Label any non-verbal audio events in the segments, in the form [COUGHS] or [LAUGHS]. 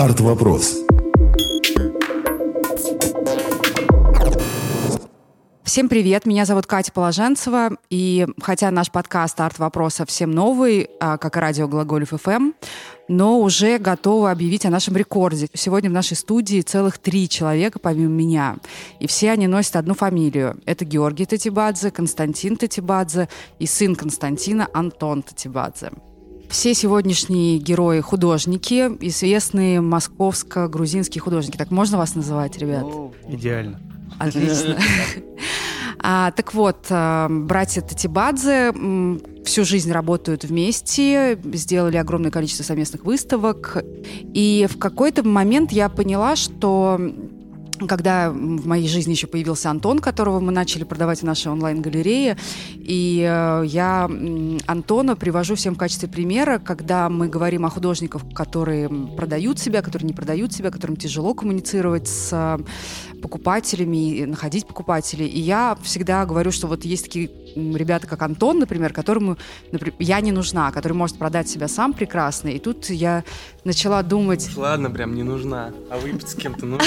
Арт-вопрос. Всем привет, меня зовут Катя Положенцева, и хотя наш подкаст «Арт вопроса» всем новый, а, как и радио «Глаголев ФМ», но уже готовы объявить о нашем рекорде. Сегодня в нашей студии целых три человека, помимо меня, и все они носят одну фамилию. Это Георгий Татибадзе, Константин Татибадзе и сын Константина Антон Татибадзе. Все сегодняшние герои художники, известные московско-грузинские художники. Так можно вас называть, ребят? Идеально. Отлично. А, так вот, а, братья Татибадзе всю жизнь работают вместе, сделали огромное количество совместных выставок. И в какой-то момент я поняла, что когда в моей жизни еще появился Антон, которого мы начали продавать в нашей онлайн-галерее, и э, я Антона привожу всем в качестве примера, когда мы говорим о художниках, которые продают себя, которые не продают себя, которым тяжело коммуницировать с покупателями и находить покупателей. И я всегда говорю, что вот есть такие ребята, как Антон, например, которому например, я не нужна, который может продать себя сам прекрасно. И тут я начала думать... Уж ладно, прям не нужна. А выпить с кем-то нужно.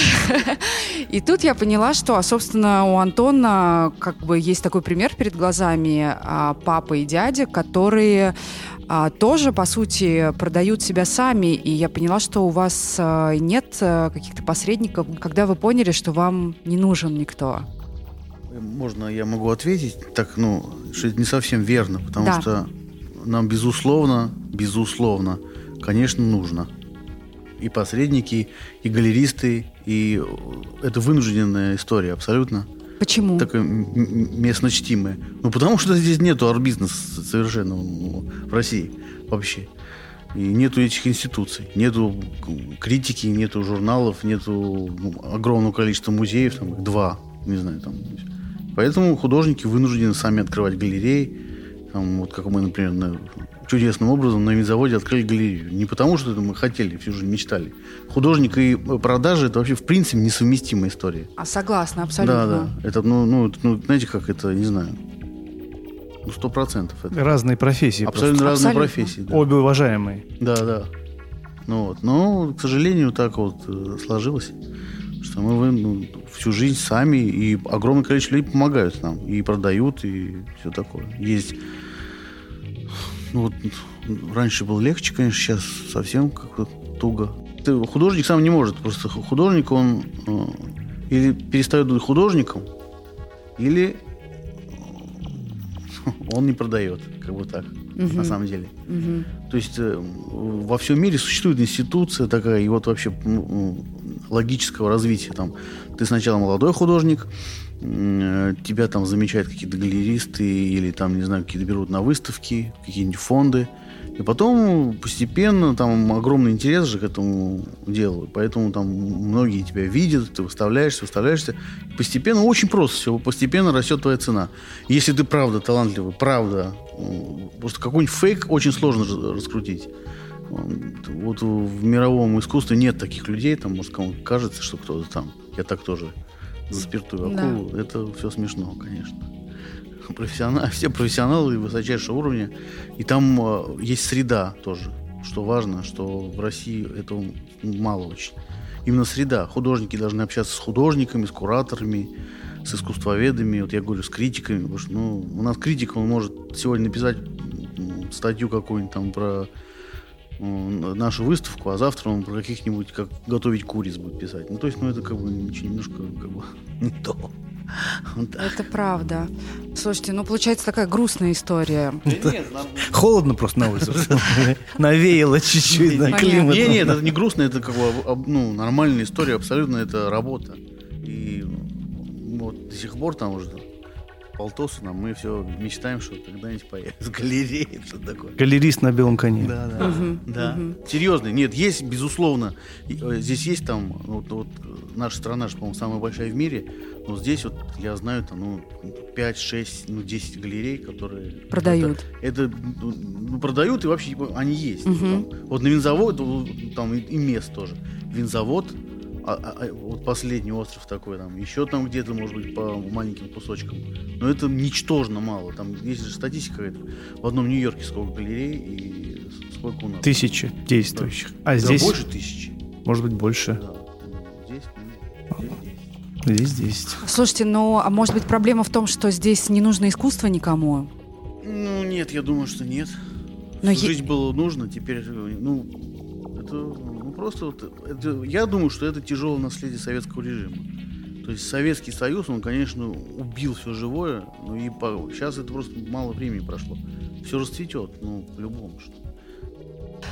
[LAUGHS] И тут я поняла, что, собственно, у Антона как бы есть такой пример перед глазами а, папа и дядя, которые а, тоже, по сути, продают себя сами. И я поняла, что у вас а, нет а, каких-то посредников, когда вы поняли, что вам не нужен никто. Можно я могу ответить? Так, ну, что это не совсем верно, потому да. что нам, безусловно, безусловно, конечно, нужно. И посредники, и галеристы, и это вынужденная история абсолютно. Почему? Такое местно чтимое. Ну, потому что здесь нету арт-бизнеса совершенно ну, в России вообще. И нету этих институций, нету критики, нету журналов, нету ну, огромного количества музеев, там два, не знаю, там. Поэтому художники вынуждены сами открывать галереи, там, вот как мы, например, на чудесным образом на винзаводе открыли галерею. Не потому, что мы хотели, всю жизнь мечтали. Художник и продажи – это вообще в принципе несовместимая история. А согласна, абсолютно. Да, да. Это, ну, ну, ну знаете, как это, не знаю, ну, сто процентов. Разные профессии. Абсолютно просто. разные Абсолютно. профессии. Да. Обе уважаемые. Да, да. Ну вот. Но, к сожалению, так вот э, сложилось, что мы ну, всю жизнь сами, и огромное количество людей помогают нам, и продают, и все такое. Есть ну вот раньше было легче, конечно, сейчас совсем как-то туго. Ты, художник сам не может, просто художник, он э, или перестает быть художником, или э, [LAUGHS] он не продает, как бы так, угу. на самом деле. Угу. То есть э, во всем мире существует институция такая, и вот вообще ну, логического развития. Там, ты сначала молодой художник, Э, тебя там замечают какие-то галеристы или там, не знаю, какие-то берут на выставки, какие-нибудь фонды. И потом постепенно там огромный интерес же к этому делу. Поэтому там многие тебя видят, ты выставляешься, выставляешься. Постепенно, очень просто все, постепенно растет твоя цена. Если ты правда талантливый, правда, просто какой-нибудь фейк очень сложно раскрутить. Вот в мировом искусстве нет таких людей, там, может, кому кажется, что кто-то там. Я так тоже за спиртовую акулу, да. это все смешно, конечно. Профессионал, [LAUGHS] все профессионалы высочайшего уровня. И там э, есть среда тоже, что важно, что в России этого мало очень. Именно среда. Художники должны общаться с художниками, с кураторами, с искусствоведами, вот я говорю, с критиками, потому что ну, у нас критик, он может сегодня написать статью какую-нибудь там про нашу выставку, а завтра он про каких-нибудь, как готовить куриц будет писать. Ну, то есть, ну, это как бы немножко как бы [LAUGHS] не то. Это правда. Слушайте, ну получается такая грустная история. Холодно просто на улице. [LAUGHS] Навеяло чуть-чуть на климат. Нет, нет, это не грустно, это как бы ну, нормальная история, абсолютно это работа. И вот до сих пор там уже Полтосуна мы все мечтаем, что когда-нибудь появится галерея, что такое. Галерист на белом коне. Да, да. Угу, да. Угу. Серьезно, нет, есть, безусловно. Э, здесь есть там, вот, вот наша страна же, по-моему, самая большая в мире, но здесь вот я знаю там, ну, 5, 6, ну, 10 галерей, которые... Продают. Это, это ну, продают, и вообще они есть. Угу. Там, вот на винзавод, там и, и мест тоже. Винзавод, а, а, а, вот последний остров такой, там, еще там где-то, может быть, по маленьким кусочкам. Но это ничтожно мало. Там есть же статистика это. В одном Нью-Йорке сколько галерей и сколько у нас? Тысячи действующих. Да. А да, здесь... больше тысячи. Может быть, больше. Да. Здесь, ну, Здесь 10. Слушайте, ну, а может быть проблема в том, что здесь не нужно искусство никому? Ну, нет, я думаю, что нет. Но Всю е- жизнь было нужно, теперь, э, ну, это, ну, просто вот, это- я думаю, что это тяжелое наследие советского режима. То есть Советский Союз, он, конечно, убил все живое, ну и по- сейчас это просто мало времени прошло. Все расцветет, ну, по-любому. Что.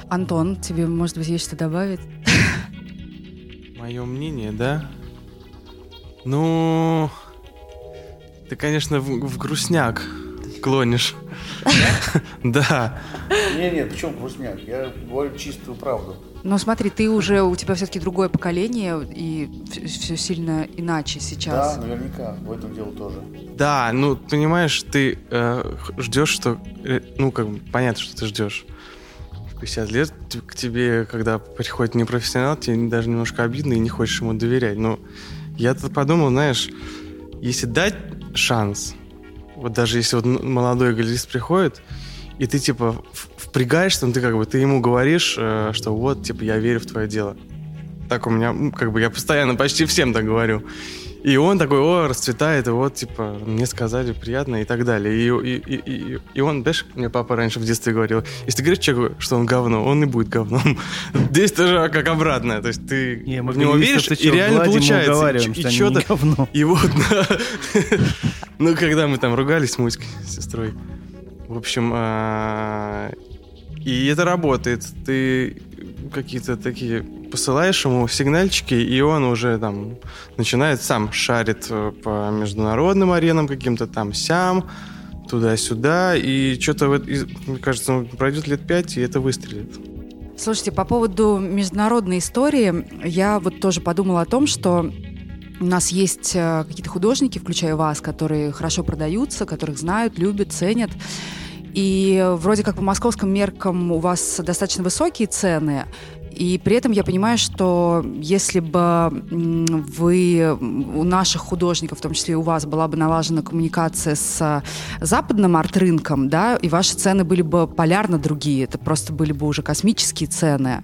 Антон, тебе, может быть, есть что добавить? [LAUGHS] Мое мнение, да? Ну, ты, конечно, в, в грустняк клонишь. [LAUGHS] Да. Не, нет, в чем грустняк? Я говорю чистую правду. Но смотри, ты уже, у тебя все-таки другое поколение, и все сильно иначе сейчас. Да, наверняка, в этом дело тоже. Да, ну, понимаешь, ты э, ждешь, что... э, ну, как бы, понятно, что ты ждешь. В 50 лет к тебе, когда приходит непрофессионал, тебе даже немножко обидно и не хочешь ему доверять. Но я тут подумал, знаешь, если дать шанс, вот даже если вот молодой галерист приходит, и ты, типа, впрягаешься, ну, ты как бы, ты ему говоришь, э, что вот, типа, я верю в твое дело. Так у меня, как бы, я постоянно почти всем так говорю. И он такой, о, расцветает, и вот, типа, мне сказали приятно и так далее. И, и, и, и, и он, знаешь, мне папа раньше в детстве говорил, если ты говоришь человеку, что он говно, он и будет говном. [LAUGHS] Здесь тоже как обратное, то есть ты Не, в него веришь, и чё, реально и получается. И, что чё-то- не говно. и вот, да. [LAUGHS] ну, когда мы там ругались с Муськой, с сестрой. В общем, а, и это работает. Ты какие-то такие посылаешь ему сигнальчики, и он уже там начинает сам шарит э, по международным аренам каким-то там сям, туда-сюда, и что-то, мне кажется, пройдет лет пять, и это выстрелит. Слушайте, по поводу международной истории, я вот тоже подумала о том, что у нас есть э, какие-то художники, включая вас, которые хорошо продаются, которых знают, любят, ценят. И вроде как по московским меркам у вас достаточно высокие цены. И при этом я понимаю, что если бы вы, у наших художников, в том числе и у вас, была бы налажена коммуникация с западным арт-рынком, да, и ваши цены были бы полярно другие, это просто были бы уже космические цены.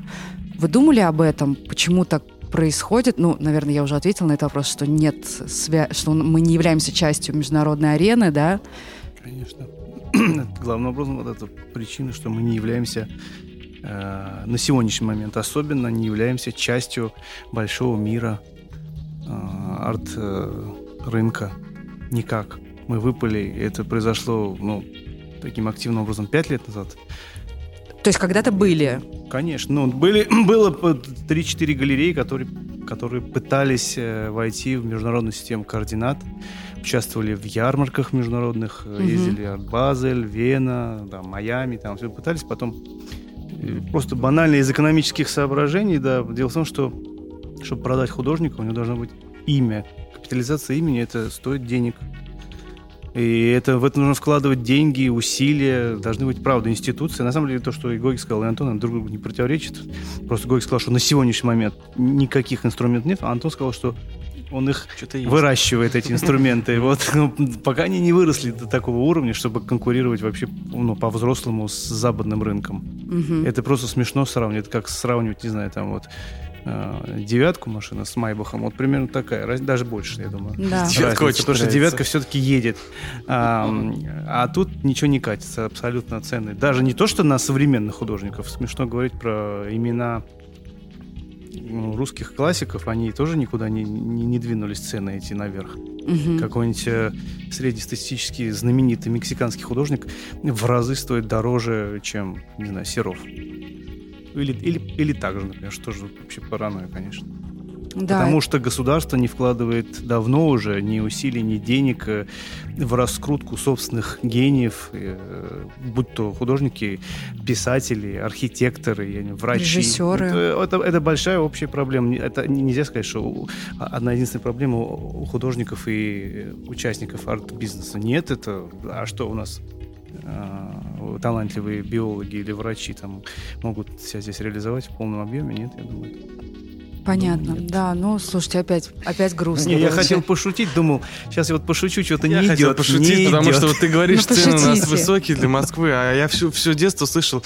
Вы думали об этом? Почему так происходит? Ну, наверное, я уже ответила на этот вопрос, что нет, свя- что мы не являемся частью международной арены, да? Конечно. [CLEARS THROAT] Главным образом вот эта причина, что мы не являемся э, на сегодняшний момент особенно не являемся частью большого мира э, арт-рынка. Никак. Мы выпали, и это произошло ну, таким активным образом пять лет назад. То есть когда-то были. Конечно. Ну, были, [CLEARS THROAT] было по 3-4 галереи, которые, которые пытались э, войти в международную систему координат, участвовали в ярмарках международных, Мгм. ездили от Базель, Вена, да, Майами, там все пытались, потом э, просто банально из экономических соображений, да, дело в том, что чтобы продать художника, у него должно быть имя. Капитализация имени это стоит денег. И это, в это нужно вкладывать деньги, усилия, должны быть, правда, институции. На самом деле, то, что и Гогик сказал, и Антон, они друг другу не противоречит. Просто Гогик сказал, что на сегодняшний момент никаких инструментов нет, а Антон сказал, что он их выращивает, эти инструменты. [LAUGHS] Вот, ну, пока они не выросли до такого уровня, чтобы конкурировать вообще ну, по-взрослому с западным рынком. Это просто смешно сравнивать. Это как сравнивать, не знаю, там вот э, девятку машина с Майбахом. Вот примерно такая, раз- даже больше, я думаю. Да. Девятка Разница, очень потому что девятка все-таки едет. А, а тут ничего не катится, абсолютно цены. Даже не то, что на современных художников. Смешно говорить про имена ну, русских классиков, они тоже никуда не, не, не двинулись цены эти наверх. Мгм. Какой-нибудь э, среднестатистический знаменитый мексиканский художник в разы стоит дороже, чем, не знаю, Серов. Или, или, или так же, например, что же вообще паранойя, конечно. Да. Потому что государство не вкладывает давно уже ни усилий, ни денег э, в раскрутку собственных гениев, э, будь то художники, писатели, архитекторы, врачи. Режиссеры. Это, это- это большая общая проблема. Это не- нельзя сказать, что у- одна единственная проблема у художников и э, участников арт-бизнеса. Нет, это... А что у нас? талантливые биологи или врачи там могут себя здесь реализовать в полном объеме? Нет, я думаю. Понятно. Нет. Да, ну, слушайте, опять, опять грустно. Не, я хотел пошутить, думал, сейчас я вот пошучу, что-то Я не хотел идет. пошутить, не потому идет. что вот ты говоришь, Ну, цены у нас высокие для Москвы, а я все, все детство слышал,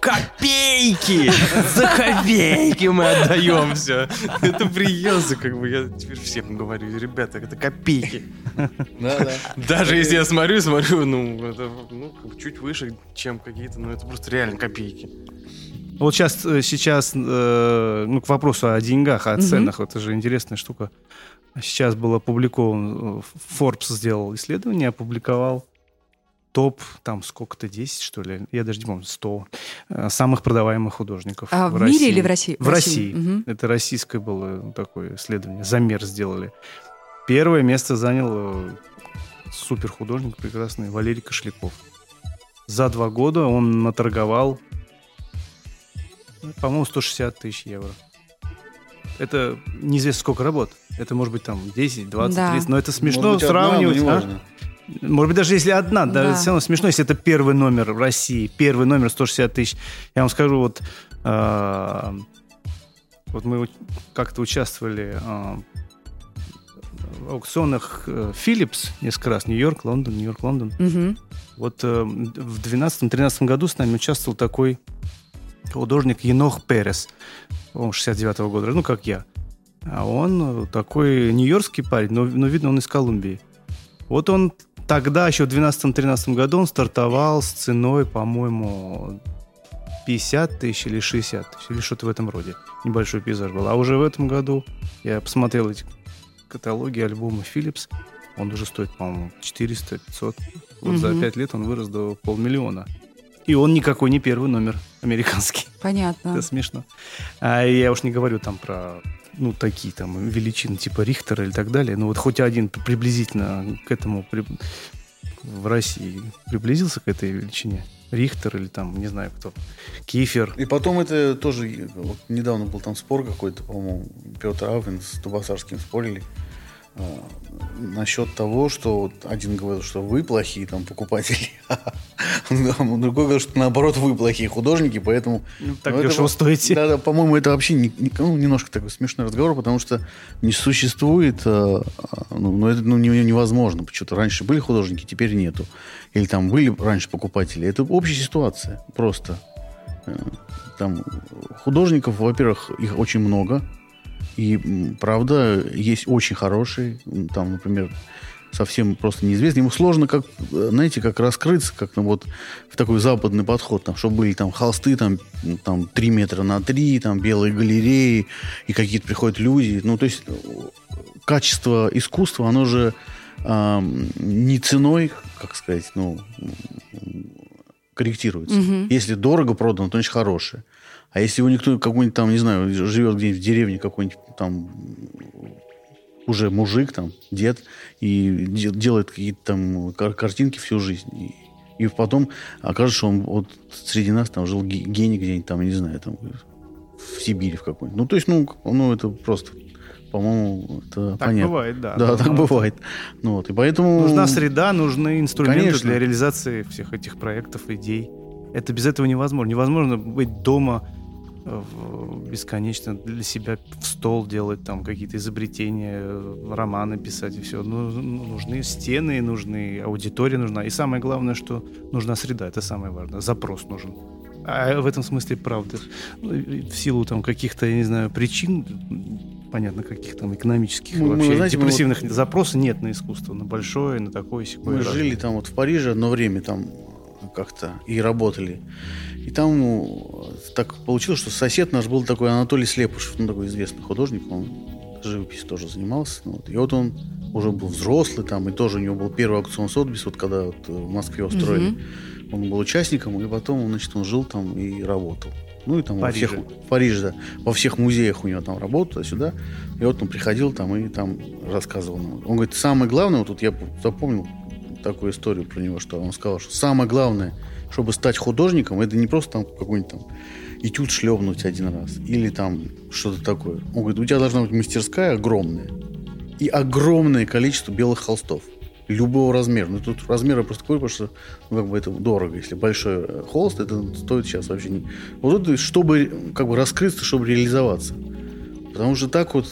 копейки! За копейки мы отдаем все. Это приезды, как бы я теперь всем говорю, ребята, это копейки. Да, да. Даже если я смотрю, смотрю, ну, это ну, чуть выше, чем какие-то, ну, это просто реально копейки. Вот сейчас, э, сейчас э, ну, к вопросу о деньгах, о ценах, это же интересная штука. Сейчас был опубликован, э, Forbes сделал исследование, опубликовал топ, там сколько-то, 10, что ли, я даже не помню, 100 э, самых продаваемых художников А в, в России. мире или в России? В России. Мгм. Это российское было такое исследование, замер сделали. Первое место занял супер художник прекрасный Валерий Кошляков. За два года он наторговал, по-моему, 160 тысяч евро. Это неизвестно сколько работ. Это может быть там 10, 20, Да. 30. Но это смешно Может быть, одна, но сравнивать. не а? Может быть, даже если одна, да, Да. все равно смешно, если это первый номер в России, первый номер 160 тысяч. Я вам скажу, вот, а, вот мы как-то участвовали а, в аукционах э, Philips несколько раз, Нью-Йорк, Лондон, Нью-Йорк, Лондон. Мгм. Вот э, в 12-13 году с нами участвовал такой художник Енох Перес, он 69 года, ну, как я. А он э, такой нью-йоркский парень, но, но видно, он из Колумбии. Вот он тогда, еще в 12-13 году, он стартовал с ценой, по-моему, 50 тысяч или 60 тысяч, или что-то в этом роде. Небольшой пейзаж был. А уже в этом году я посмотрел эти каталоги, альбомы Philips. Он уже стоит, по-моему, 400-500. Вот за Мгм. 5 лет он вырос до полмиллиона. И он никакой не первый номер американский. Понятно. Это смешно. А я уж не говорю там про ну, такие там величины типа Рихтера или так далее. Но вот хоть один приблизительно к этому при- в России приблизился к этой величине. Рихтер или там, не знаю кто, Кифер. И потом это тоже, вот недавно был там спор какой-то, по-моему, Петр Авин с Дубасарским спорили насчет того, что вот один говорил, что вы плохие там покупатели, [LAUGHS] а другой говорил, что наоборот вы плохие художники, поэтому... так Ну, это дешево вот- стоите. Да, да, по-моему, это вообще не- не- ну, немножко такой смешной разговор, потому что не существует, э, э, ну, ну, это ну, не- невозможно. Почему-то раньше были художники, теперь нету. Или там были раньше покупатели. Это общая ситуация, просто. Э, Там художников, во-первых, их очень много. И, правда, есть очень хорошие. М, Там, например, совсем просто неизвестный. Ему сложно, как, э, знаете, как раскрыться, как ну, вот в такой западный подход, там, чтобы были там холсты там, там 3 метра на 3, там белые галереи, и какие-то приходят люди. Ну, то есть э, качество искусства, оно же ам, не ценой, как сказать, ну, корректируется. Мгм. Если дорого продано, то значит хорошее. А если у никто какой-нибудь там, не знаю, живет где-нибудь в деревне какой-нибудь там уже мужик там, дед, и де- делает какие-то там кар- картинки всю жизнь. И, и потом окажется, что он вот среди нас там жил ге- гений где-нибудь там, не знаю, там в Сибири в какой-нибудь. Ну, то есть, ну, ну это просто, по-моему, это Так понятно. бывает, да. Да, так Ну, бывает. Ну, вот, и поэтому... Нужна среда, нужны инструменты Конечно. для реализации всех этих проектов, идей. Это без этого невозможно. Невозможно быть дома бесконечно для себя в стол делать там какие-то изобретения, романы писать и все. Ну, ну, нужны стены, нужны аудитория нужна. И самое главное, что нужна среда. Это самое важное. Запрос нужен. А в этом смысле правда. Ну, В силу там каких-то, я не знаю, причин, понятно, каких там экономических, Мы- мы, вообще знаете, мы депрессивных запросов нет на искусство, на большое, на такое, сякое. Мы разное. жили там вот в Париже одно время там как-то и работали. И там ну, так получилось, что сосед наш был такой Анатолий Слепушев, ну, такой известный художник, он живописью тоже занимался. ну, вот. И вот он уже был взрослый там, и тоже у него был первый аукцион Сотбис, вот когда вот в Москве его строили. Мгм. Он был участником, и потом, значит, он жил там и работал. Ну и там во Париже. всех, в Париже, да, во всех музеях у него там работал, сюда. И вот он приходил там и там рассказывал нам. Он говорит, самое главное, вот тут я запомнил такую историю про него, что он сказал, что самое главное, чтобы стать художником, это не просто там какой-нибудь там этюд шлепнуть один раз или там что-то такое. Он говорит, у тебя должна быть мастерская огромная и огромное количество белых холстов любого размера. Ну, тут размеры просто такой, потому что ну, как бы это дорого. Если большой э, холст, это стоит сейчас вообще не... Вот тут, чтобы как бы раскрыться, чтобы реализоваться. Потому что так вот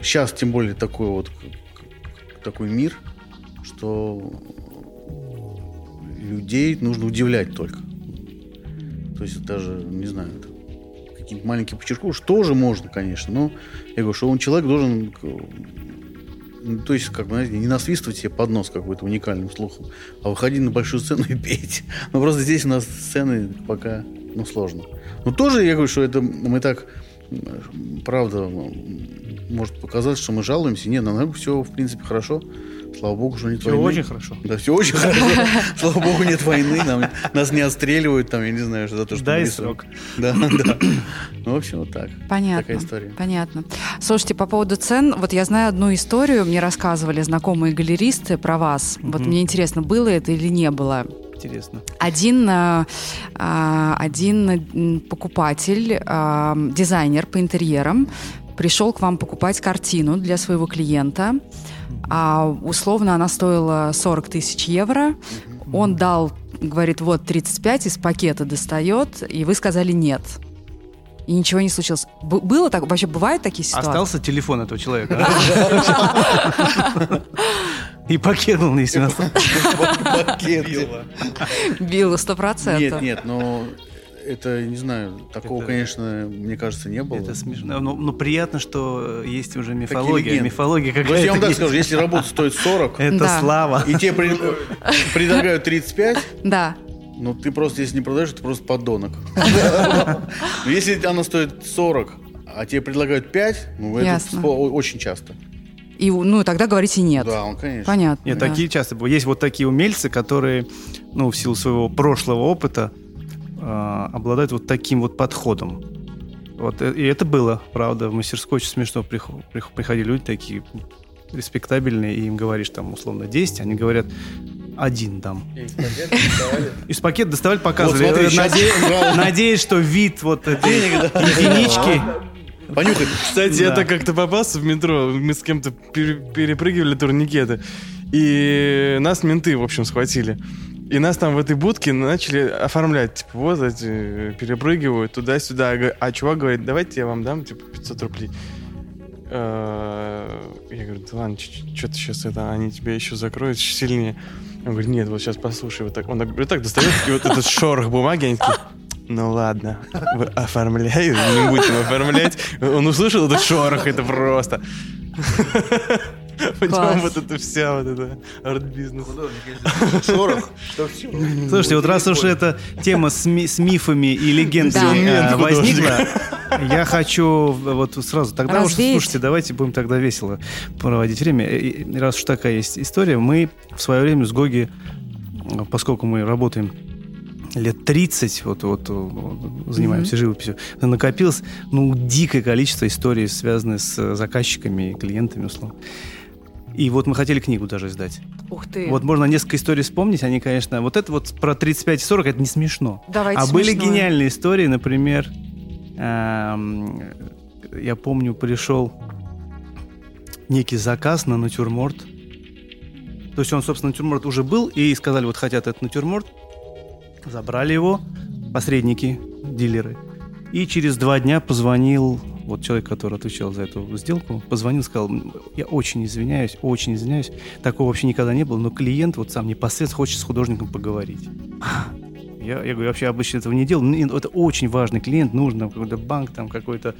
сейчас тем более такой вот такой мир, что людей нужно удивлять только. То есть даже, не знаю, какие-то маленькие почерку, что тоже можно, конечно, но я говорю, что он человек должен ну, то есть, как бы, знаете, не насвистывать себе под нос какой-то уникальным слухом, а выходить на большую сцену и петь. Но просто здесь у нас сцены пока, ну, сложно. Но тоже я говорю, что это мы так, правда, может показаться, что мы жалуемся. Нет, нам все, в принципе, хорошо. Слава богу, что нет все войны. очень хорошо. Да, все очень хорошо. [LAUGHS] Слава богу, нет войны. Нам, нас не отстреливают, там, я не знаю, что за то, что Дай срок. Да, да. [COUGHS] Ну, в общем, вот так. Понятно. Такая история. Понятно. Слушайте, по поводу цен, вот я знаю одну историю, мне рассказывали знакомые галеристы про вас. Вот мне интересно, было это или не было. Интересно. Один, а, а, один покупатель, а, дизайнер по интерьерам, пришел к вам покупать картину для своего клиента а условно она стоила 40 тысяч евро. Он дал, говорит, вот 35 из пакета достает, и вы сказали нет. И ничего не случилось. Б- было так? Вообще бывают такие ситуации? Остался телефон этого человека. [LAUGHS] И пакет был, если нас. Пакет. Било, сто процентов. Нет, нет, но это, не знаю, такого, Это- конечно, мне кажется, не было. Это смешно. Но, но приятно, что есть уже мифология. Мифология То есть какая-то я вам так есть. скажу, если работа стоит 40, Это Да. слава. и тебе предлагают 35, Да. ну ты просто, если не продаешь, ты просто подонок. [LAUGHS] Но Если она стоит 40, а тебе предлагают 5, ну это очень часто. И, ну, тогда говорите нет. Да, он, конечно. Понятно. Нет, да. такие часто бывают. Есть вот такие умельцы, которые, ну, в силу своего прошлого опыта, обладают вот таким вот подходом. Вот, э, и это было, правда, в мастерской очень смешно прихо- прих- приходили люди такие респектабельные, и им говоришь там условно 10, они говорят один дам. Из пакета доставали, показывали. Вот смотри, наде-. Надеюсь, что вид вот этой единички Понюхай. Кстати, Да. это как-то попался в метро. Мы с кем-то пере- перепрыгивали турникеты. И нас менты, в общем, схватили. И нас там в этой будке начали оформлять. Типа, вот эти перепрыгивают туда-сюда. А чувак говорит, давайте я вам дам, типа, 500 рублей. Э, Я говорю, да ладно, что ты сейчас это, они тебя еще закроют сильнее. Он говорит, нет, вот сейчас послушай, вот так. Он вот так достает, и вот этот шорох бумаги, они такие, ну ладно, вы оформляю, не будем оформлять. Он услышал этот шорох, это просто. [LAUGHS] Класс. вот это вся вот это арт-бизнес. Шорох. Что все? Слушайте, вот раз уж эта тема с, ми- с мифами и легендами Да. э, возникла, я хочу вот сразу тогда уж слушайте, давайте будем тогда весело проводить время. И- Раз уж такая есть история, мы в свое время с Гоги, поскольку мы работаем лет 30, вот, вот э, занимаемся живописью, накопилось ну, дикое количество историй, связанных с заказчиками и клиентами, условно. И вот мы хотели книгу даже издать. Ух ты. Вот можно несколько историй вспомнить, они, конечно... Вот это вот про 35 и 40, это не смешно. Давайте а были смешное. гениальные истории, например, эм, я помню, пришел некий заказ на натюрморт. То есть он, собственно, натюрморт уже был, и сказали, вот хотят этот натюрморт. Забрали его, посредники, дилеры. И через два дня позвонил вот человек, который отвечал за эту сделку, позвонил, сказал, я очень извиняюсь, очень извиняюсь, такого вообще никогда не было, но клиент вот сам непосредственно хочет с художником поговорить. [LAUGHS] Я, я говорю, вообще обычно этого не делаю. Ну, Это очень важный клиент, нужно какой-то банк, там какой-то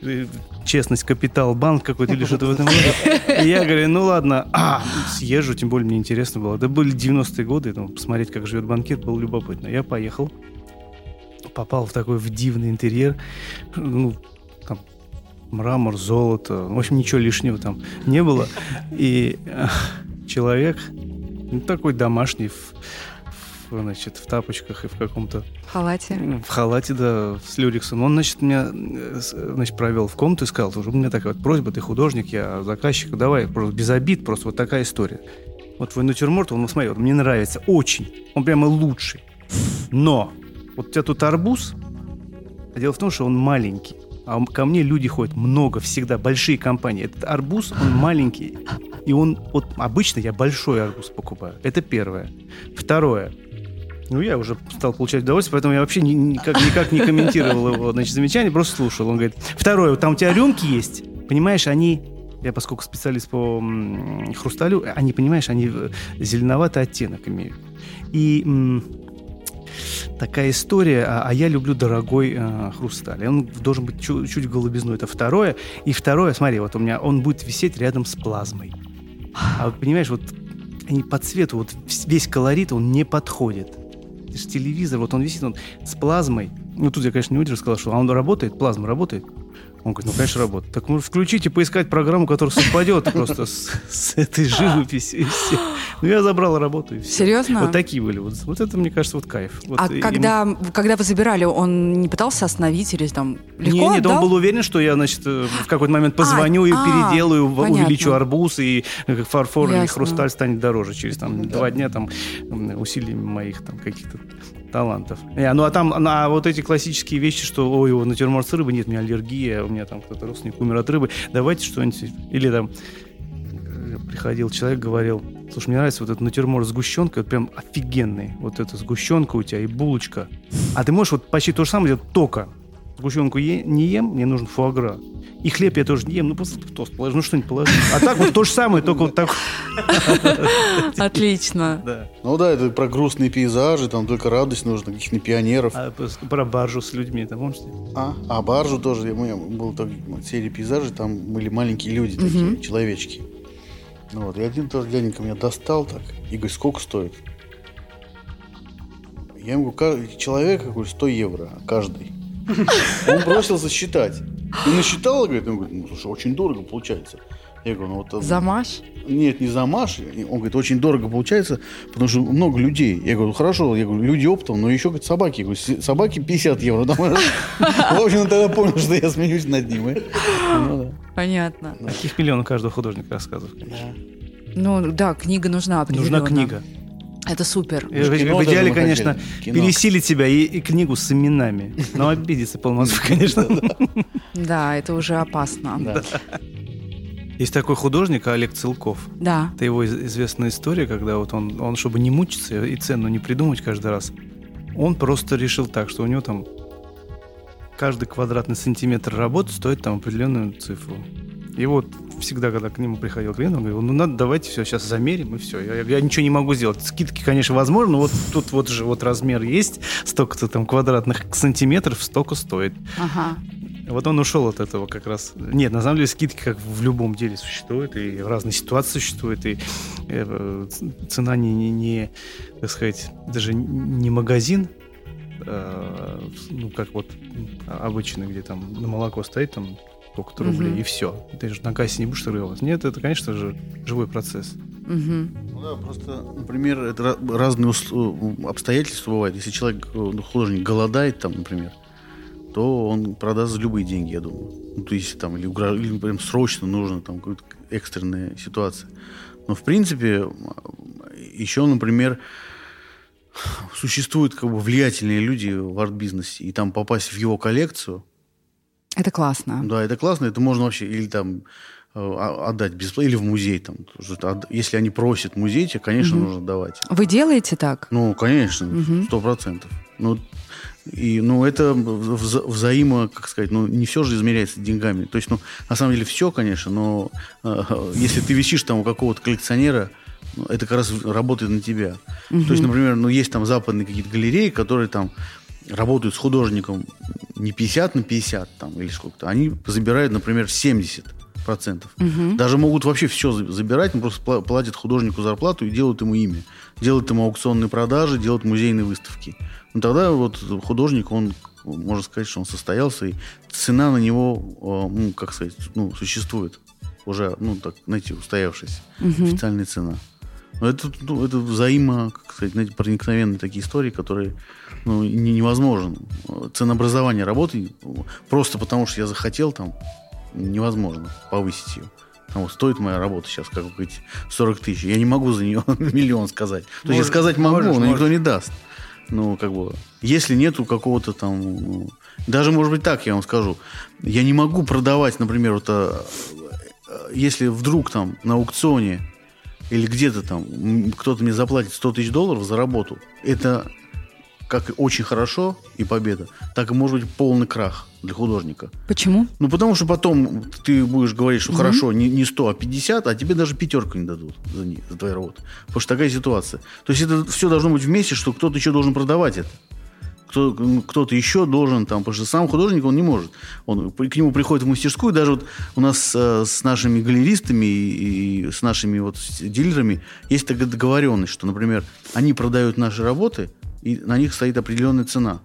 э, честность, капитал, банк какой-то или что-то в этом роде. Я говорю, ну ладно, а, съезжу, тем более мне интересно было. Это были 90-е годы, ну, посмотреть, как живет банкир, было любопытно. Я поехал, попал в такой в дивный интерьер, ну, там, мрамор, золото, в общем, ничего лишнего там не было. И э, человек, ну, такой домашний, в, в, значит, в тапочках и в каком-то В халате. в халате, да, с люриксом. Он, значит, меня э, значит, провел в комнату и сказал, у меня такая вот просьба, ты художник, я заказчик, давай, просто без обид, просто вот такая история. Вот твой натюрморт, он, смотри, вот мне нравится очень, он прямо лучший. Но вот у тебя тут арбуз, а дело в том, что он маленький. А ко мне люди ходят много, всегда, большие компании. Этот арбуз, он маленький. И он, вот обычно я большой арбуз покупаю. Это первое. Второе. Ну, я уже стал получать удовольствие, поэтому я вообще ни- никак, никак не комментировал его значит, замечания, просто слушал. Он говорит, второе, там у тебя рюмки есть, понимаешь, они, я поскольку специалист по хрусталю, они, понимаешь, они э, зеленоватый оттенок имеют. И такая история, а, а я люблю дорогой э, хрусталь. Он должен быть чуть, чуть голубизной. Это второе. И второе, смотри, вот у меня он будет висеть рядом с плазмой. А понимаешь, вот они по цвету, вот весь колорит, он не подходит. Это же телевизор, вот он висит он с плазмой. Ну, тут я, конечно, не выдержал, сказал, что он работает, плазма работает. Он говорит, ну, конечно, работает. Так, ну, включите, поискать программу, которая совпадет просто с, с этой живописью и все. Ну, я забрал работу и все. Серьезно? Вот такие были. Вот, вот это, мне кажется, вот кайф. Вот а ему- когда, когда вы забирали, он не пытался остановить или там легко не, нет, он был уверен, что я, значит, э, в какой-то момент позвоню и а, переделаю, в- понятно. увеличу арбуз, и э, фарфор или Ясно. хрусталь станет дороже через там два дня там усилиями моих там каких-то талантов. Э, ну а там на вот эти классические вещи, что ой, у натюрморт с рыбой, нет, у меня аллергия, у меня там кто-то родственник умер от рыбы, давайте что-нибудь. Или там э, приходил человек, говорил, слушай, мне нравится вот этот натюрморт с сгущенкой, вот прям офигенный. Вот эта сгущенка у тебя и булочка. А ты можешь вот почти то же самое делать, только сгущенку е- не ем, мне нужен фуагра. И хлеб я тоже не ем, ну просто в тост положи, ну что-нибудь положи. А так вот то же самое, только вот так. [LAUGHS] Отлично. Да. Ну да, это про грустные пейзажи, там только радость нужно, каких-то пионеров. А про баржу с людьми, ты помните? А, а баржу тоже, мы, был так, серия пейзажей, там были маленькие люди такие, человечки. Ну вот, и один тоже дяденька меня достал так, и говорит, сколько стоит? Я ему говорю, «Ка- человек, какой 100 евро каждый. Он бросился считать. И насчитал, говорит, он говорит, ну, слушай, очень дорого получается. Я говорю, ну вот... э, Замаш? Нет, не за Маш. И Он говорит, очень дорого получается, потому что много людей. Я говорю, хорошо, я говорю, люди оптом, но еще говорит, собаки. Я говорю, «С- собаки 50 евро. В общем, тогда понял, что я смеюсь над ним. и- Ну. Понятно. Таких миллионов каждого художника рассказов. конечно. Ну да, книга нужна определенно. Нужна книга. Это супер. И В, идеале, конечно. Кино. пересилить себя и, и книгу с именами. Но [LAUGHS] обидится полмозга, конечно. Да, это уже опасно. Есть такой художник Олег Целков. Да. Это его из- известная история, когда вот он, он, чтобы не мучиться и цену не придумать каждый раз, он просто решил так, что у него там каждый квадратный сантиметр работы стоит там определенную цифру. И вот всегда, когда к нему приходил клиент, он говорил, ну надо, давайте все, сейчас замерим, и все. Я, я ничего не могу сделать. Скидки, конечно, возможно, но вот тут вот же вот размер есть, столько-то там квадратных сантиметров, столько стоит. Ага. Вот он ушел от этого как раз. Нет, на самом деле скидки как в любом деле существуют, и в разные ситуации существуют, и э, цена не, не, не, так сказать, даже не магазин, э, ну, как вот обычно, где там на молоко стоит там сколько-то рублей, Мгм. и все. Ты же на кассе не будешь торговать. Нет, это, конечно же, живой процесс. Мгм. Ну да, просто, например, это разные обстоятельства бывают. Если человек, э, ну, художник, голодает там, например, то он продаст за любые деньги, я думаю. Ну, то есть там, или, угра- или прям срочно нужно, там, какая-то экстренная ситуация. Но, в принципе, еще, например, существуют как бы влиятельные люди в арт-бизнесе, и там попасть в его коллекцию, Это классно. да, это классно, это можно вообще или там э, а- отдать бесплатно, или в музей. Там, если они просят музей, тебе, конечно, Мгм. нужно давать. Вы делаете так? Ну, конечно, сто процентов. Ну, и, ну, это вза- взаимо, как сказать, ну, не все же измеряется деньгами. То есть, ну, на самом деле все, конечно, но э, [LAUGHS] если ты висишь там у какого-то коллекционера, ну, это как раз работает на тебя. То есть, например, ну, есть там западные какие-то галереи, которые там работают с художником не 50 на 50 там, или сколько-то, они забирают, например, 70 процентов. Мгм. Даже могут вообще все забирать, но просто пла- платят художнику зарплату и делают ему имя. Делают ему аукционные продажи, делают музейные выставки. Ну тогда вот художник, он, можно сказать, что он состоялся, и цена на него, э, ну, как сказать, ну, существует. Уже, ну, так, знаете, устоявшаяся. Мгм. Официальная цена. Но это, ну, это взаимо, как сказать, знаете, проникновенные такие истории, которые ну, не- невозможно. Ценообразование работы просто потому, что я захотел там, невозможно повысить ее. Там вот стоит моя работа сейчас, как вы говорите, 40 тысяч. Я не могу за нее [LAUGHS] миллион сказать. То есть я сказать могу, можешь, но никто можешь. не даст. Ну, как бы, если нету какого-то там... ну, даже, может быть, так я вам скажу. Я не могу продавать, например, вот, а, э, если вдруг там на аукционе или где-то там кто-то мне заплатит 100 тысяч долларов за работу, это как очень хорошо и победа, так и может быть полный крах для художника. Почему? Ну, потому что потом ты будешь говорить, что хорошо, не, не 100, а 50, а тебе даже пятерку не дадут за, не- за твою работу. Потому что такая ситуация. То есть это все должно быть вместе, что кто-то еще должен продавать это. кто, кто-то еще должен там, потому что сам художник он не может. Он, к нему приходит в мастерскую, даже вот у нас э, с нашими галеристами и, и с нашими вот дилерами есть такая договоренность, что, например, они продают наши работы, и на них стоит определенная цена.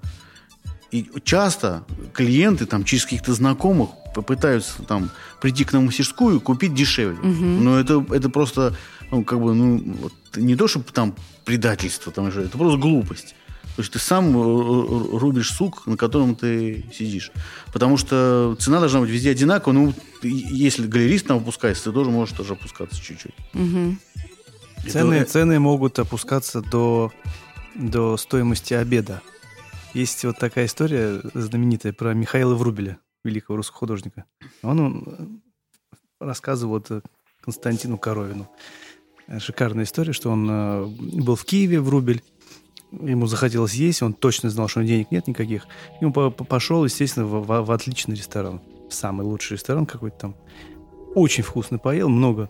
И часто клиенты там через каких-то знакомых попытаются там прийти к нам в мастерскую и купить дешевле. Угу. Но это, это просто ну, как бы, ну, вот, не то, чтобы там предательство, там же, это просто глупость. То есть ты сам э, э, рубишь сук, на котором ты сидишь. Потому что цена должна быть везде одинаковая. Ну, если галерист там опускается, ты тоже можешь тоже опускаться чуть-чуть. Угу. Цены, это... цены могут опускаться до, до стоимости обеда. Есть вот такая история знаменитая про Михаила Врубеля, великого русского художника. Он, он рассказывал вот Константину Коровину. Шикарная история, что он э, был в Киеве, в Рубель, ему захотелось есть, он точно знал, что денег нет никаких. И он пошел, естественно, в, в, в отличный ресторан. Самый лучший ресторан какой-то там. Очень вкусно поел, много.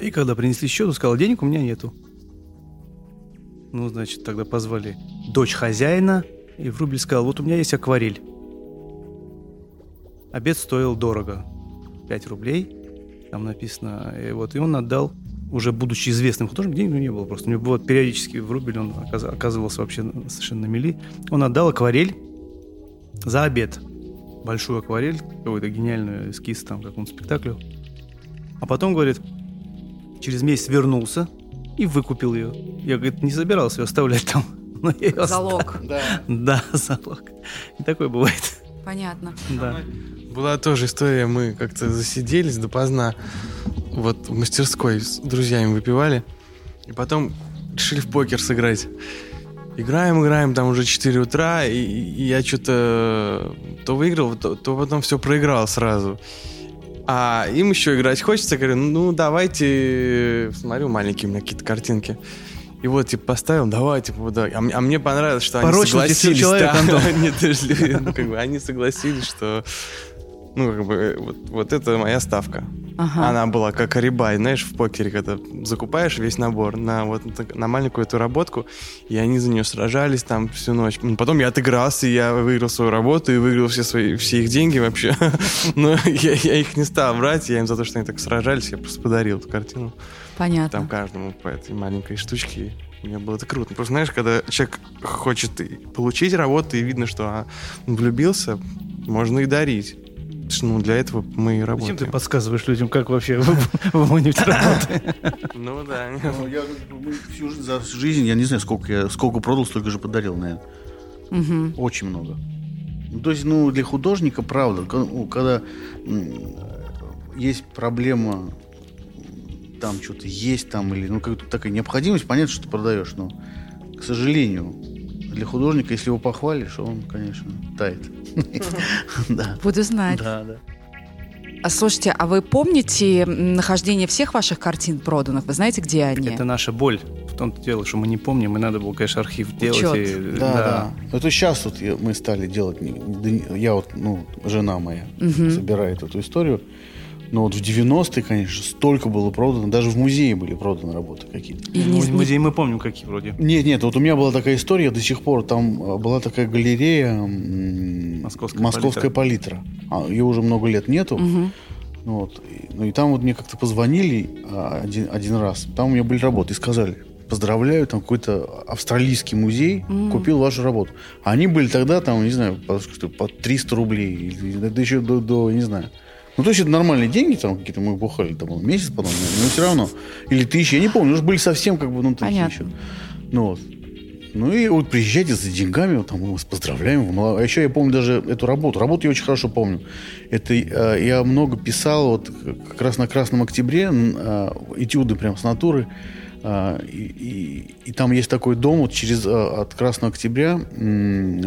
И когда принесли счет, он сказал, денег у меня нету. Ну, значит, тогда позвали дочь хозяина, и Врубель сказал, вот у меня есть акварель. Обед стоил дорого. 5 рублей, там написано. И, вот, и он отдал уже будучи известным художником, денег у него не было просто. У него было периодически в рубль, он оказывался вообще совершенно на мели. Он отдал акварель за обед. Большую акварель, какой-то гениальный эскиз там какому-то спектаклю. А потом, говорит, через месяц вернулся и выкупил ее. Я, говорит, не собирался ее оставлять там. [LAUGHS] Но я ее залог. [LAUGHS] Да. да, залог. И такое бывает. Понятно. Да. Была тоже история, мы как-то засиделись допоздна вот в мастерской с друзьями выпивали, и потом решили в покер сыграть. Играем, играем, там уже 4 утра, и, и я что-то то выиграл, то, то потом все проиграл сразу. А им еще играть хочется, говорю, ну давайте, смотрю, маленькие у меня какие-то картинки. И вот, типа, поставил, давай, типа, да. А, а мне понравилось, что Порочный они согласились. Человек, да, Нет, [LAUGHS] ну, как бы, они согласились, что ну, как бы, э, вот, вот это моя ставка. Ага. Она была как арибай, знаешь, в покере, когда закупаешь весь набор на вот на маленькую эту работку, и они за нее сражались там всю ночь. Потом я отыгрался, и я выиграл свою работу и выиграл все свои все их деньги вообще. [LAUGHS] Но я, я их не стал брать, я им за то, что они так сражались, я просто подарил эту картину. Понятно. Там каждому по этой маленькой штучке. Мне было это круто. Просто знаешь, когда человек хочет получить работу, и видно, что он влюбился, можно и дарить. Ну, для этого мы и работаем. Зачем ты подсказываешь людям, как вообще [LAUGHS] выманивать работы? Ну да. Ну, я всю за жизнь, я не знаю, сколько я сколько продал, столько же подарил, наверное. Очень много. Ну, то есть, ну, для художника, правда, ну, когда есть проблема, там что-то есть, там, или, ну, какая-то такая необходимость, понятно, что ты продаешь, но, к сожалению, для художника, если его похвалишь, он, конечно, тает. Буду знать. Да, да. А слушайте, а вы помните нахождение всех ваших картин проданных? Вы знаете, где они? Это наша боль. В том-то дело, что мы не помним, и надо было, конечно, архив делать. И, да, да, да. Это сейчас вот мы стали делать, я вот, ну, жена моя угу. собирает эту историю. Но вот в 90-е, конечно, столько было продано. Даже в музее были проданы работы какие-то. И не, в музее мы помним, какие вроде. Нет, нет, вот у меня была такая история до сих пор. Там э, была такая галерея Московская, Московская палитра. палитра. А, ее уже много лет нету. Угу. Вот. Ну и там вот мне как-то позвонили а, один, один раз. Там у меня были работы и сказали, поздравляю, там какой-то австралийский музей mm купил вашу работу. А они были тогда там, не знаю, по, по 300 рублей, да еще до, до, не знаю. Ну, то есть это нормальные деньги, там какие-то мы бухали, там месяц потом, но все равно. Или тысячи, я не помню, уже были совсем как бы, ну, такие еще. Ну, вот. Ну и вот приезжайте за деньгами, вот, там мы вас поздравляем. А еще я помню даже эту работу. Работу я очень хорошо помню. Это э, я много писал вот как раз на Красном Октябре э, этюды прям с натуры. А, и, и, и там есть такой дом вот через а, от Красного Октября,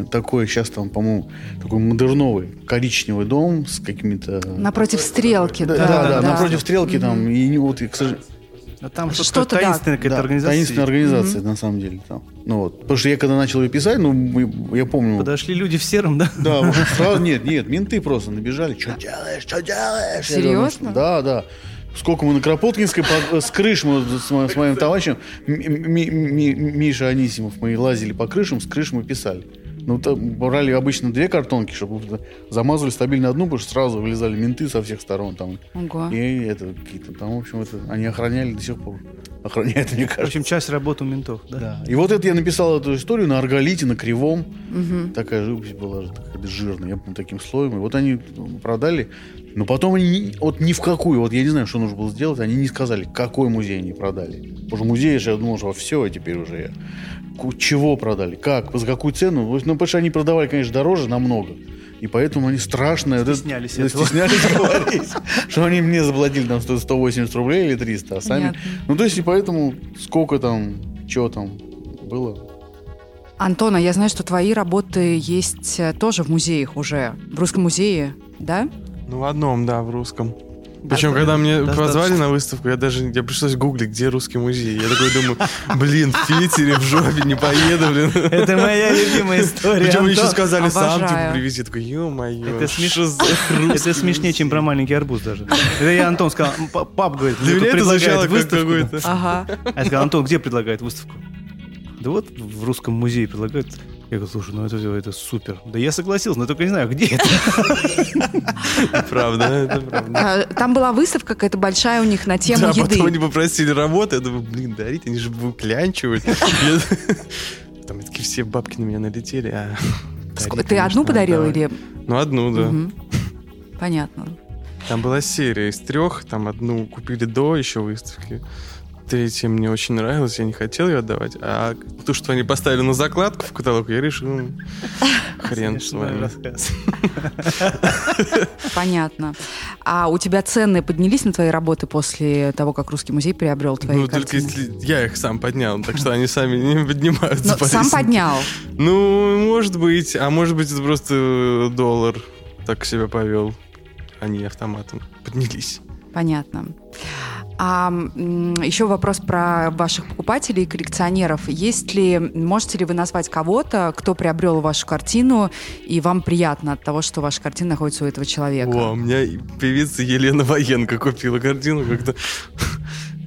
такой сейчас там, по-моему, такой модерновый коричневый дом с какими-то... Напротив стрелки, да. Да, да, да, да. напротив стрелки mm-hmm. там. И вот, и, к сожалению, а там что-то, что-то таинственная да. какая-то да, организация. Таинственная организация, mm-hmm. на самом деле. Там. Ну, вот. Потому что я когда начал ее писать, ну, я помню... Подошли люди в сером, да? Да, [LAUGHS] сразу, нет, нет, менты просто набежали. Что делаешь, что делаешь? Серьезно? Да, да. Сколько мы на Кропоткинской под, с крыш мы с, с моим товарищем Ми, Ми, Ми, Миша Анисимов мы лазили по крышам, с крыш мы писали. Ну, там брали обычно две картонки, чтобы замазывали стабильно одну, потому что сразу вылезали менты со всех сторон. Там. Ого. И это какие-то там, в общем, это, они охраняли до сих пор. Охраняют, мне В кажется. общем, часть работы у ментов, да? Да. И вот это я написал эту историю на арголите, на кривом. Мгм. Такая живопись была такая жирная, я помню, таким слоем. И вот они продали. Но потом они ни- вот ни в какую, вот я не знаю, что нужно было сделать, они не сказали, какой музей они продали. Потому что музей же, я думал, что все, теперь уже Чего продали, как, за какую цену. Ну, потому что они продавали, конечно, дороже намного. И поэтому они это- Стеснялись да, этого. стеснялись [LAUGHS] говорить, что они мне заплатили там 100 180 рублей или 300, а сами... Ну, то есть, и поэтому сколько там, что там было, Антона, я знаю, что твои работы есть э, тоже в музеях уже. В Русском музее, да? Ну, в одном, да, в русском. Причем, Да, когда мне позвали на выставку, я даже я пришлось гуглить, где русский музей. Я такой думаю, блин, в Питере, в жопе не поеду, блин. Это моя любимая история. Причем мне еще сказали сам типа привези. Я такой, ё-моё, Это смеш- [LAUGHS] Это смешнее, чем музей?» про маленький арбуз даже. Это я Антон сказал, «М, па- пап говорит, Для меня это как выставку. какой-то... Ага. А я сказал, Антон, где предлагает выставку? Да вот в русском музее предлагают. Я говорю, слушай, ну это, это супер. Да я согласился, но только не знаю, где это. [LAUGHS] Правда, это правда. А, Там была выставка какая-то большая у них на тему Да, еды. потом они попросили работы. Я думаю, блин, дарить, они же выклянчивают. [LAUGHS] Там такие все бабки на меня налетели. а Ты одну давай. или... Ну, одну, да. Понятно. Там была серия из трех, там одну купили до еще выставки. Третья мне очень нравилась, я не хотел ее отдавать. А то, что они поставили на закладку в каталог, я решил, ну, [LAUGHS] хрен с вами. [LAUGHS] Понятно. А у тебя цены поднялись на твои работы после того, как Русский музей приобрел твои Ну, только картины? если я их сам поднял, так что они сами не поднимаются. Но по сам поднял. Ну, может быть, а может быть, это просто доллар так себя повел. Они автоматом поднялись. Понятно. А еще вопрос про ваших покупателей и коллекционеров. Есть ли, можете ли вы назвать кого-то, кто приобрел вашу картину, и вам приятно от того, что ваша картина находится у этого человека? О, у меня певица Елена Военко купила картину как-то.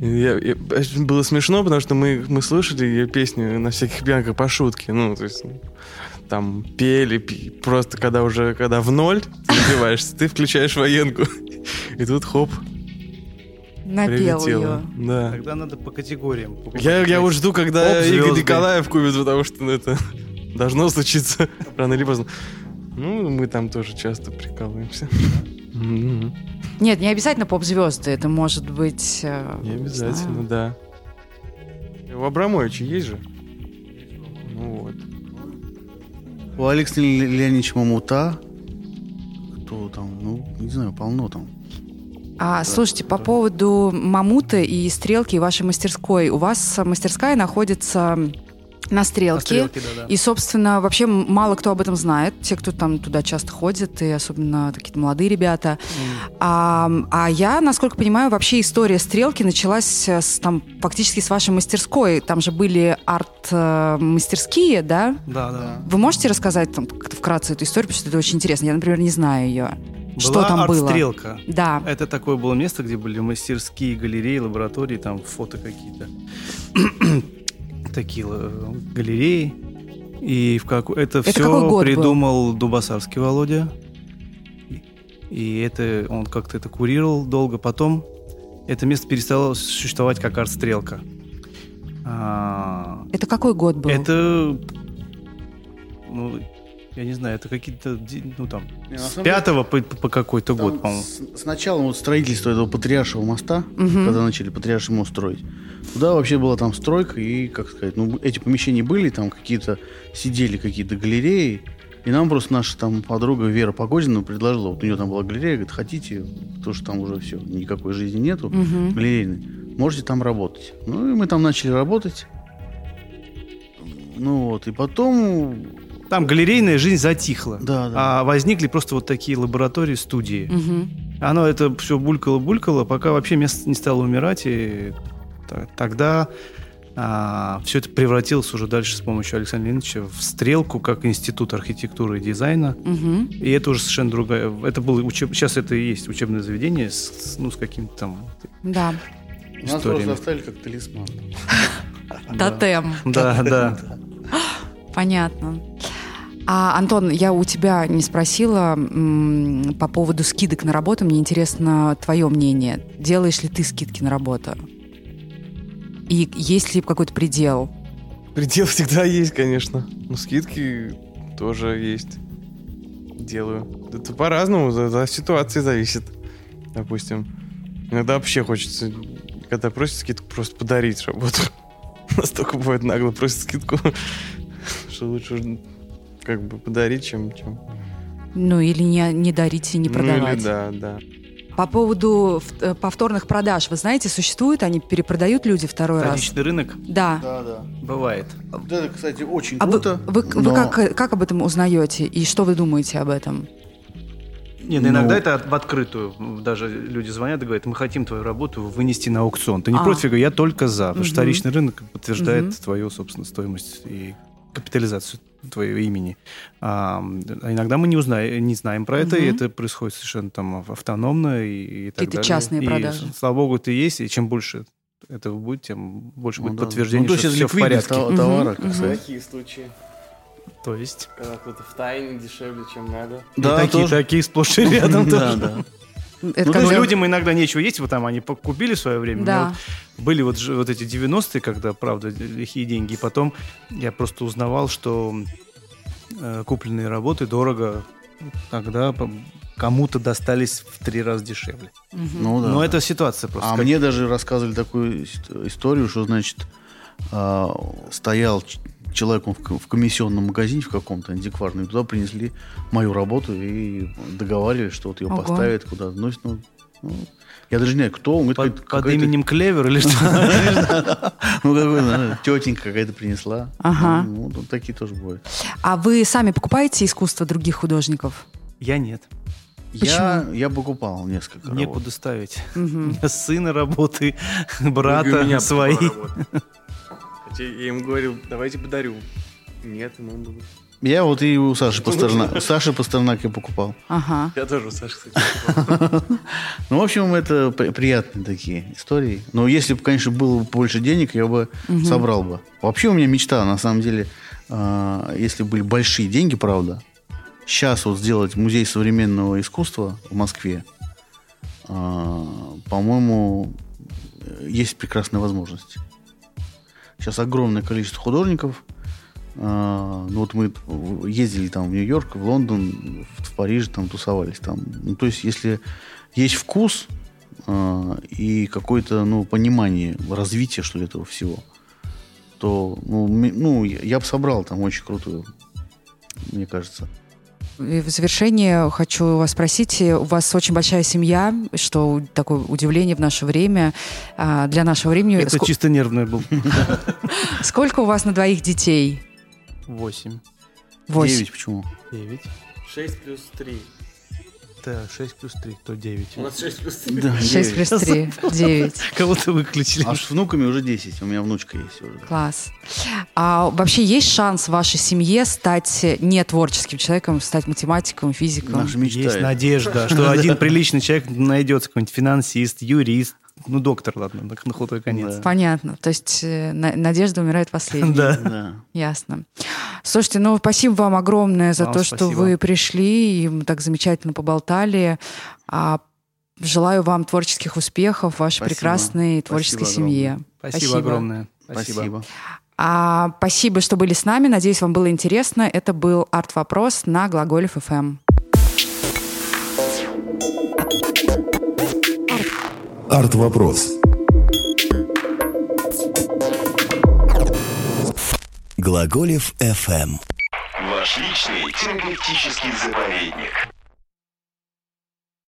Я- я- было смешно, потому что мы, мы слышали ее песни на всяких пьянках по шутке. Ну, то есть там пели, просто когда уже, когда в ноль ты [LAUGHS] ты включаешь военку. И тут хоп, Напел прилетело. ее. Да. Тогда надо по категориям. Я, я вот жду, когда Оп, Игорь. Николаев купит, потому что ну, это должно случиться [LAUGHS] рано или поздно. Ну, мы там тоже часто прикалываемся. Нет, не обязательно поп-звезды. Это может быть... э, Не обязательно, да. У Абрамовича есть же? Ну вот. У Алекса Ле- Леонидовича Мамута, кто там, ну, не знаю, полно там. А, слушайте, по поводу мамута и стрелки и вашей мастерской. У вас мастерская находится на На стрелке. стрелке, да-да. И, собственно, вообще мало кто об этом знает. Те, кто там туда часто ходит, и особенно какие-то молодые ребята. А, а я, насколько понимаю, вообще история стрелки началась э, с, там, фактически с вашей мастерской. Там же были арт-мастерские, да? Да, да. Вы можете рассказать там вкратце эту историю, потому что это очень интересно. Я, например, не знаю ее. Что там было? стрелка. Да. Это такое было место, где были мастерские, галереи, лаборатории, там фото какие-то. [CLEARS THROAT] Такие э, галереи. И в как... это, Это все год был? придумал Дубасарский Володя. И- И это он как-то это курировал долго. Потом это место перестало существовать как арт-стрелка. А, Это какой год был? Это, ну, я не знаю, это какие-то, ну там, Не, с пятого по, по какой-то год, по-моему. с- Сначала вот строительство этого Патриаршего моста, Мгм. когда начали Патриарший мост строить. Туда вообще была там стройка, и, как сказать, ну, эти помещения были, там какие-то, сидели какие-то галереи, и нам просто наша там подруга Вера Погодина предложила, вот у нее там была галерея, говорит, хотите, потому что там уже все, никакой жизни нету, Мгм. галерейной, можете там работать. Ну, и мы там начали работать. Ну вот, и потом... Там галерейная жизнь затихла. Да, да. А возникли просто вот такие лаборатории, студии. Мгм. Оно это все булькало-булькало, пока вообще место не стало умирать, и тогда все это превратилось уже дальше с помощью Александра Леонидовича в стрелку, как институт архитектуры и дизайна. Мгм. И это уже совершенно другая. Это было учеб... Сейчас это и есть учебное заведение с, с- ну, с каким-то там Да. Нас историями. просто оставили как талисман. Тотем. Да, да. Понятно. А, Антон, я у тебя не спросила м, по поводу скидок на работу. Мне интересно твое мнение. Делаешь ли ты скидки на работу? И есть ли какой-то предел? Предел всегда есть, конечно. Но скидки тоже есть. Делаю. Это по-разному, за, ситуацией зависит. Допустим. Иногда вообще хочется, когда просят скидку, просто подарить работу. [LAUGHS] Настолько бывает нагло просят скидку, [LAUGHS] что лучше как бы подарить, чем... чем... Ну, или не, не дарить и не продавать. Ну, или да, да. По поводу э, повторных продаж, вы знаете, существуют, они перепродают люди второй Вторичный раз? рынок Да. Да, да. бывает. Вот это, кстати, очень А вы, круто. вы, вы но- как, как об этом узнаете и что вы думаете об этом? Нет, иногда Ну. это в открытую. Даже люди звонят и говорят, мы хотим твою работу вынести на аукцион. Ты не А. против? Я говорю, я только за. Потому что Мгм. вторичный рынок подтверждает Мгм. твою, собственно, стоимость и капитализацию твоего имени. А, а иногда мы не, узнаем, не знаем про это, и это происходит совершенно там ав- автономно и, и так Какие-то далее. частные И, продажи. слава богу, это есть, и чем больше этого будет, тем больше Ну будет да. подтверждение, Ну, то что все в порядке. товара, Мгм, товара, мгм. кстати. Такие случаи, То есть когда кто-то в тайне дешевле, чем надо. и Да, такие, тоже. такие сплошь и рядом [LAUGHS] Да, тоже. да. Это Ну, то есть когда- людям иногда нечего есть, вот там они купили в свое время. Да. вот были вот, вот эти 90-е, когда, правда, лихие деньги. И потом я просто узнавал, что э, купленные работы дорого тогда кому-то достались в три раза дешевле. Мгм. Ну да. Но да. это ситуация просто. А как- мне даже рассказывали такую ист- историю, что, значит, а, стоял ч- человек он в комиссионном магазине в каком-то антикварном, и туда принесли мою работу и договаривались, что вот ее Ого. поставят куда-то. Ну, ну, я даже не знаю, кто он. под, под именем Клевер или что? [LAUGHS] Ну, какой, тетенька какая-то принесла. Ага. Ну, ну, такие тоже бывают. А вы сами покупаете искусство других художников? Я нет. Я, я покупал несколько работ. Некуда ставить. У Мгм. меня сына работы, [LAUGHS] у брата меня свои. Я им говорил, давайте подарю. Нет, ему было. Я вот и у Саши Пастернака, у Саши Пастернак я покупал. Ага. Я тоже у Саши, кстати, покупал. [LAUGHS] Ну, в общем, это при- приятные такие истории. Но если бы, конечно, было бы больше денег, я бы собрал бы. Вообще у меня мечта, на самом деле, а, если были большие деньги, правда, сейчас вот сделать музей современного искусства в Москве, а, по-моему, э, есть прекрасная возможность. Сейчас огромное количество художников. А, ну вот мы ездили там в Нью-Йорк, в Лондон, в, Париж, там тусовались там. Ну, то есть, если есть вкус а, и какое-то ну, понимание развития, что ли, этого всего, то ну, ну, я бы собрал там очень крутую, мне кажется. И в завершение хочу вас спросить, у вас очень большая семья, что такое удивление в наше время, а, для нашего времени. Это Ск- чисто нервное был. [LAUGHS] Сколько у вас на двоих детей? Восемь. Восемь. Девять почему? Девять. 6 плюс 3. Да, шесть плюс три, то девять. У нас 6 плюс 3. Да, Шесть девять. плюс три, [LAUGHS] девять. Кого-то выключили. А с внуками уже 10. У меня внучка есть уже. Класс. А вообще есть шанс в вашей семье стать не творческим человеком, стать математиком, физиком? Наша мечта. Есть это. надежда, что [LAUGHS] один приличный человек найдется, какой-нибудь финансист, юрист, ну, доктор, ладно, на, на худой конец. Да. Понятно. То есть э, на- надежда умирает последней. [LAUGHS] Да. Ясно. Слушайте, ну спасибо вам огромное за Вам то, что спасибо. вы пришли и мы так замечательно поболтали. А, желаю вам творческих успехов в вашей Спасибо. прекрасной творческой Спасибо семье. Спасибо, огромное. Спасибо. А, спасибо, что были с нами. Надеюсь, вам было интересно. Это был арт-вопрос на Глаголев Эм. Арт-вопрос. Глаголев FM. Ваш личный терапевтический заповедник.